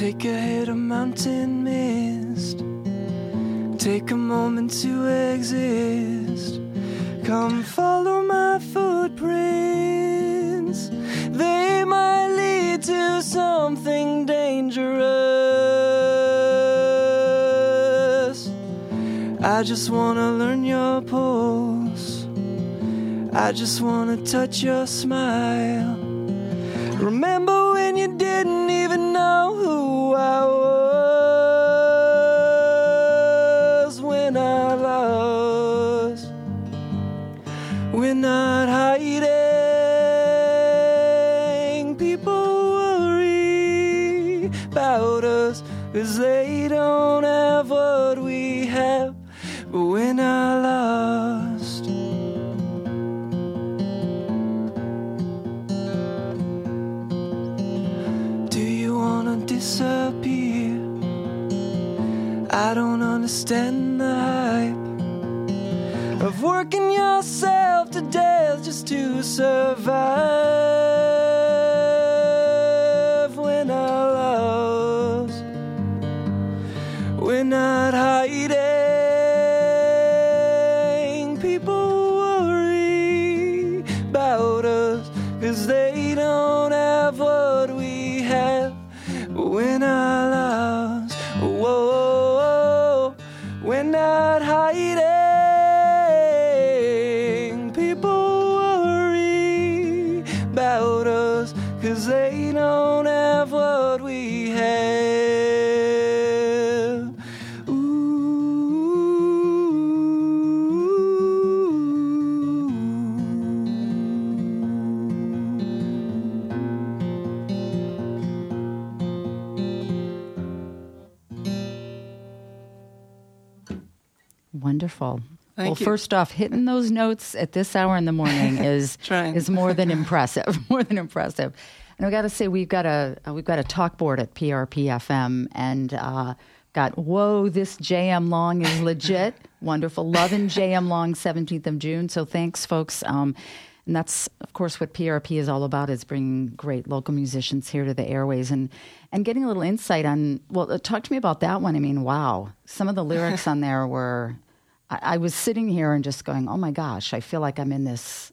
Take a hit of mountain mist. Take a moment to exist. Come follow my footprints. They might lead to something dangerous. I just wanna learn your pulse. I just wanna touch your smile. Remember when you about us because they don't have what we have. But we're not lost. Do you wanna disappear? I don't understand the hype of working yourself to death just to survive us because they don't you. first off, hitting those notes at this hour in the morning is is more than impressive. More than impressive. And I got to say, we've got a uh, we've got a talk board at PRP FM, and uh, got whoa, this JM Long is legit. Wonderful, loving JM Long, seventeenth of June. So thanks, folks. Um, and that's of course what PRP is all about: is bringing great local musicians here to the airways and and getting a little insight on. Well, uh, talk to me about that one. I mean, wow, some of the lyrics on there were. I, I was sitting here and just going, "Oh my gosh, I feel like I'm in this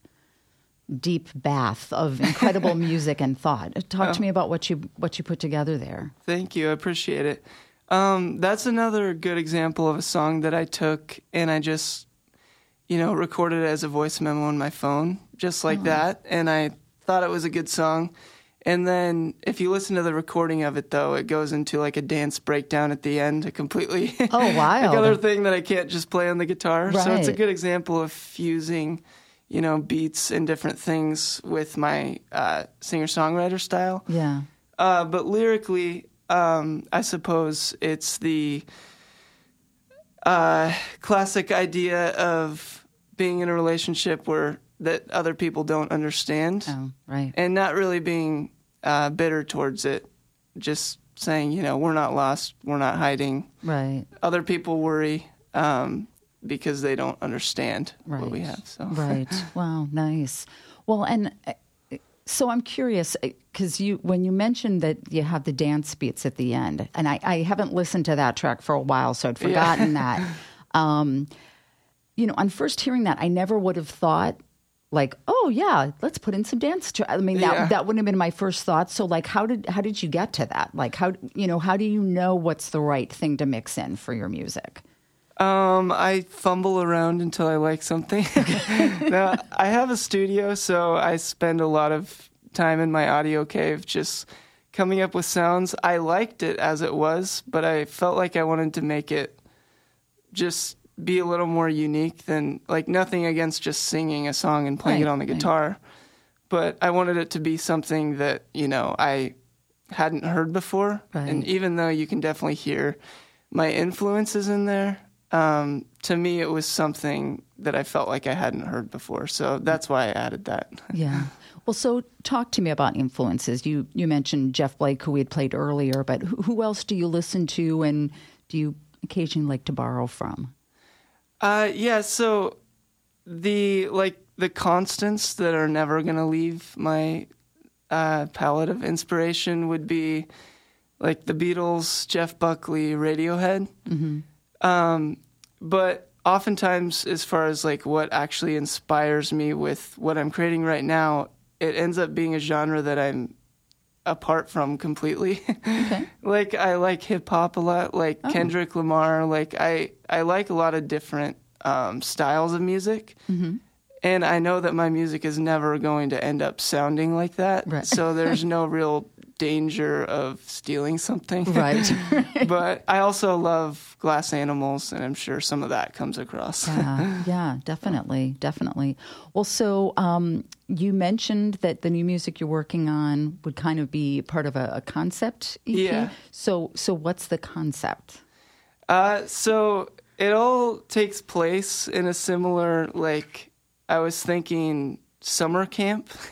deep bath of incredible music and thought." Talk to me about what you what you put together there. Thank you. I appreciate it. Um, that's another good example of a song that I took and I just, you know, recorded it as a voice memo on my phone, just like that. And I thought it was a good song. And then if you listen to the recording of it, though, it goes into like a dance breakdown at the end, a completely Oh, wild. like other thing that I can't just play on the guitar. So it's a good example of fusing, you know, beats and different things with my uh, singer songwriter style. Yeah. Uh, but lyrically, um, I suppose it's the uh, classic idea of being in a relationship where that other people don't understand, Oh, right. and not really being uh, bitter towards it. Just saying, you know, we're not lost, we're not hiding. Right. Other people worry um, because they don't understand Right. what we have. So Right. Wow. Nice. Well, and uh, so I'm curious because you when you mentioned that you have the dance beats at the end, and I, I haven't listened to that track for a while, so I'd forgotten that. Um, you know, on first hearing that, I never would have thought like, oh yeah, let's put in some dance. Tra-. I mean, that Yeah. that wouldn't have been my first thought. So, like, how did how did you get to that? Like, how you know, how do you know what's the right thing to mix in for your music? Um, I fumble around until I like something. now, I have a studio, so I spend a lot of time in my audio cave just coming up with sounds. I liked it as it was, but I felt like I wanted to make it just be a little more unique than like nothing against just singing a song and playing Right, it on the right. guitar. But I wanted it to be something that, you know, I hadn't heard before. Right. And even though you can definitely hear my influences in there, um, to me it was something that I felt like I hadn't heard before. So that's why I added that. Yeah. Well, so talk to me about influences. You you mentioned Jeff Blake, who we had played earlier, but who, who else do you listen to, and do you occasionally like to borrow from? Uh, yeah. So the like the constants that are never gonna leave my uh, palette of inspiration would be like the Beatles, Jeff Buckley, Radiohead. Um, but oftentimes, as far as like what actually inspires me with what I'm creating right now, it ends up being a genre that I'm apart from completely. Okay. like I like hip hop a lot, like Oh. Kendrick Lamar. Like I I like a lot of different um, styles of music. Mm-hmm. And I know that my music is never going to end up sounding like that. Right. So there's no real danger of stealing something. Right. but I also love glass animals, and I'm sure some of that comes across. yeah, yeah, definitely, definitely. Well, so um, you mentioned that the new music you're working on would kind of be part of a, a concept EP. Yeah. So, so what's the concept? Uh, so it all takes place in a similar, like, I was thinking summer camp.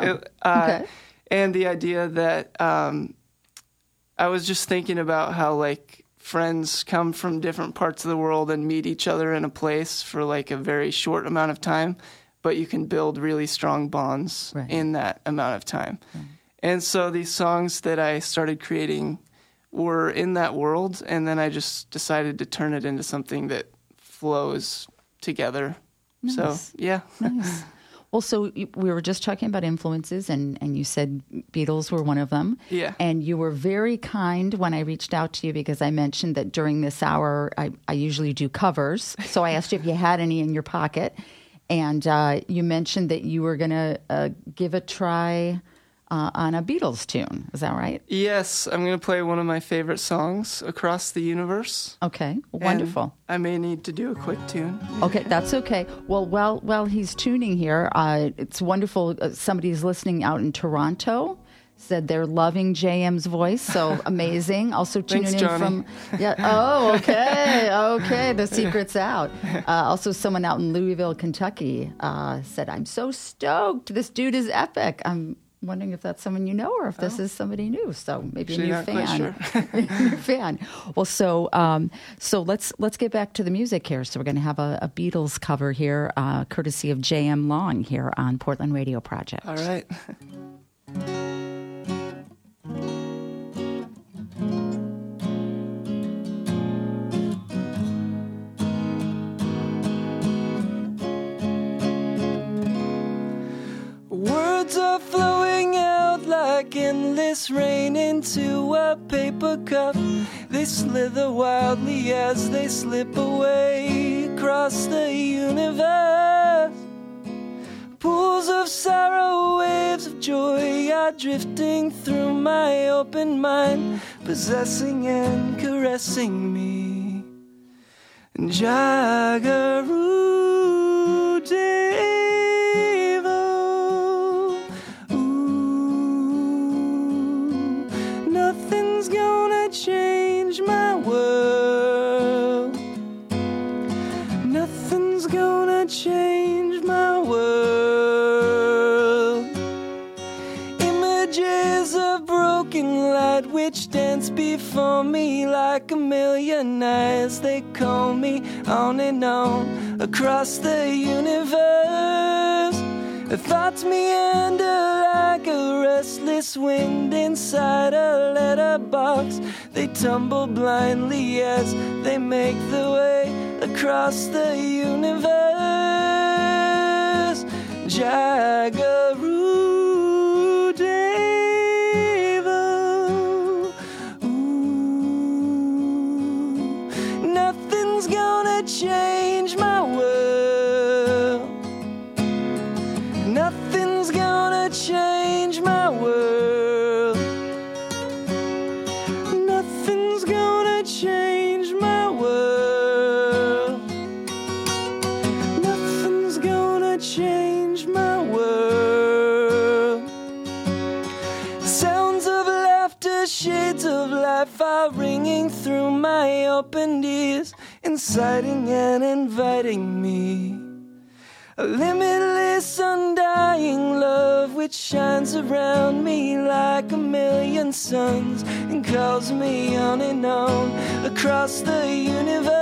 It- uh, okay. And the idea that um, I was just thinking about how, like, friends come from different parts of the world and meet each other in a place for, like, a very short amount of time, but you can build really strong bonds Right. in that amount of time. And so these songs that I started creating were in that world, and then I just decided to turn it into something that flows together. So yeah, Nice. Well, so we were just talking about influences, and, and you said Beatles were one of them. Yeah. And you were very kind when I reached out to you because I mentioned that during this hour, I, I usually do covers. So I asked you if you had any in your pocket. And uh, you mentioned that you were going to uh, give a try uh, on a Beatles tune. Is that right? yes, I'm gonna play one of my favorite songs, "Across the Universe." Okay. Wonderful. I may need to do a quick tune. Okay, that's okay. Well, while while he's tuning here, uh, it's wonderful. Uh, somebody's listening out in Toronto. Said they're loving JM's voice, so amazing. Also tuning Thanks, in from yeah. Oh, okay, okay. The secret's out. Uh, also, someone out in Louisville, Kentucky, uh, said, "I'm so stoked. This dude is epic." I'm wondering if that's someone you know or if this is somebody new. So maybe Actually, a new fan. new fan. Well, so um, so let's let's get back to the music here. So we're going to have a, a Beatles cover here, uh, courtesy of J.M. Long here on Portland Radio Project. All right. paper cup. They slither wildly as they slip away across the universe. Pools of sorrow, waves of joy are drifting through my open mind, possessing and caressing me. Jagaru change my world. Images of broken light which dance before me like a million eyes. They call me on and on across the universe. Thoughts meander like a restless wind inside a letterbox. They tumble blindly as they make the way across the universe. Jagaru my opened ears, inciting and inviting me. A limitless, undying love which shines around me like a million suns and calls me on and on across the universe.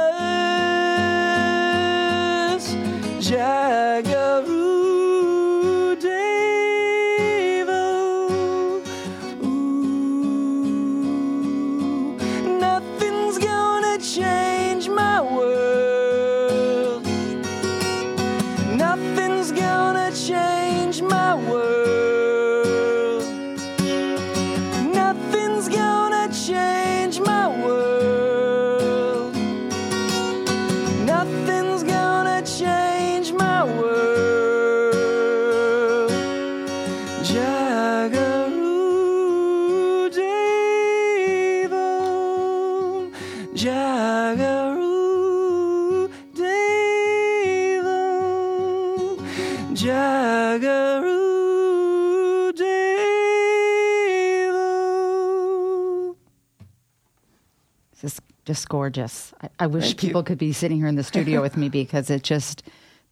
Just just gorgeous. I, I wish Thank you. people could be sitting here in the studio with me because it just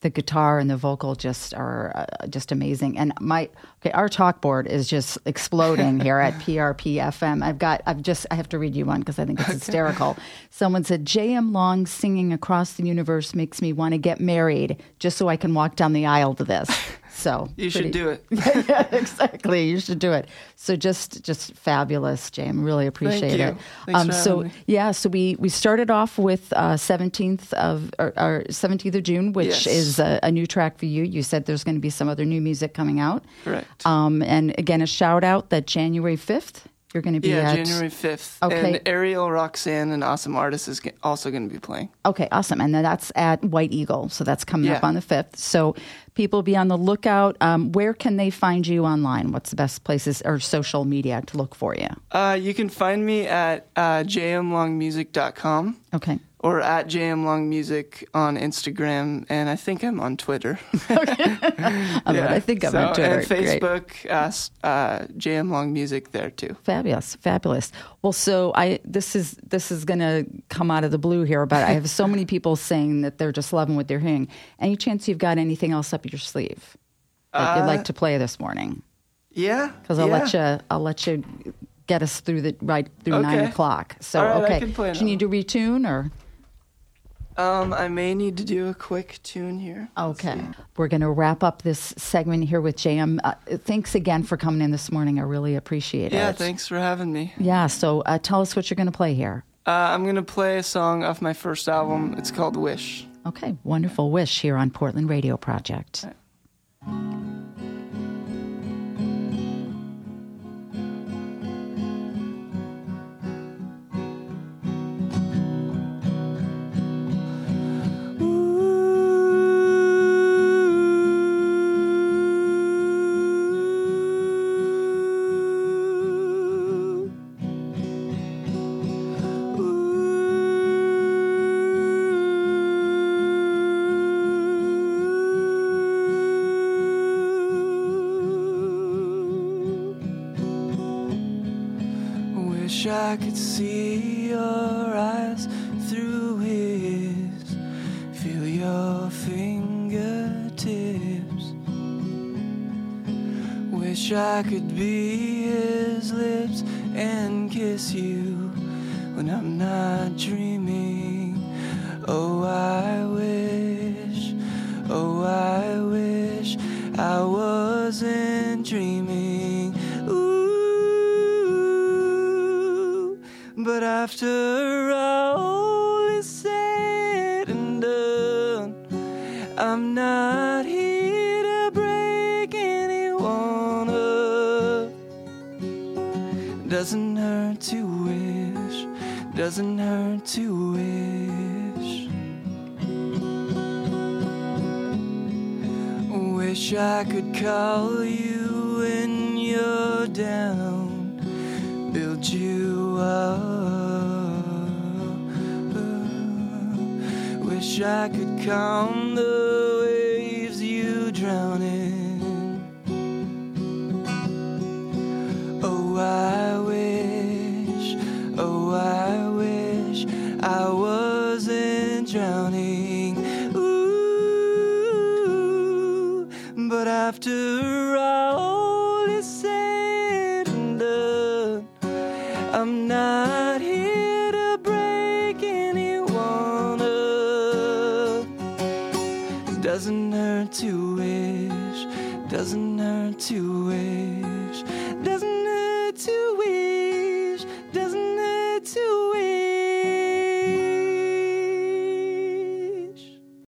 the guitar and the vocal just are uh, just amazing. And my okay, our talk board is just exploding here at PRP FM. I've got I've just I have to read you one because I think it's hysterical. Someone said J.M. Long singing across the universe makes me want to get married just so I can walk down the aisle to this. So You should pretty- do it. yeah, exactly. You should do it. So just just fabulous, JM. Really appreciate it. For so me. yeah, so we we started off with seventeenth of or seventeenth of June, which Yes. is a, a new track for you. You said there's going to be some other new music coming out. Correct. Um, and again, a shout out that January fifth you're going to be yeah, at. January 5th. Okay. And Ariel, Roxanne, and Awesome Artist is also going to be playing. Okay, awesome. And then that's at White Eagle. So that's coming up on the 5th. So people be on the lookout. Um, where can they find you online? What's the best places or social media to look for you? Uh, you can find me at uh, jmlongmusic.com Okay. Or at JM Long Music on Instagram, and I think I'm on Twitter. I, love it. I think I'm so, on Twitter. And. Facebook, uh, uh, JM Long Music there too. Fabulous, fabulous. Well, so I this is this is going to come out of the blue here, but I have so many people saying that they're just loving what they're hearing. Any chance you've got anything else up your sleeve that you'd Uh, like to play this morning? Yeah. Because I'll yeah. let you I'll let you get us through the right through nine o'clock. So All right, I okay, can do you need to retune or? Um, I may need to do a quick tune here. Okay. We're going to wrap up this segment here with JM. Uh, thanks again for coming in this morning. I really appreciate Yeah, it. Yeah, thanks for having me. Yeah, so uh, tell us what you're going to play here. Uh, I'm going to play a song off my first album. It's called Wish. Okay, wonderful wish here on Portland Radio Project. Wish I could see your eyes through his, feel your fingertips. Wish I could be his lips and kiss you when I'm not dreaming. Oh, I wish, oh, I wish I wasn't dreaming. But after all is said and done, I'm not here to break anyone up. Doesn't hurt to wish, doesn't hurt to wish. Wish I could call you when you're down, you up. Wish I could calm the waves you drown in. Oh, I wish, oh, I wish I wasn't drowning. Ooh, but after all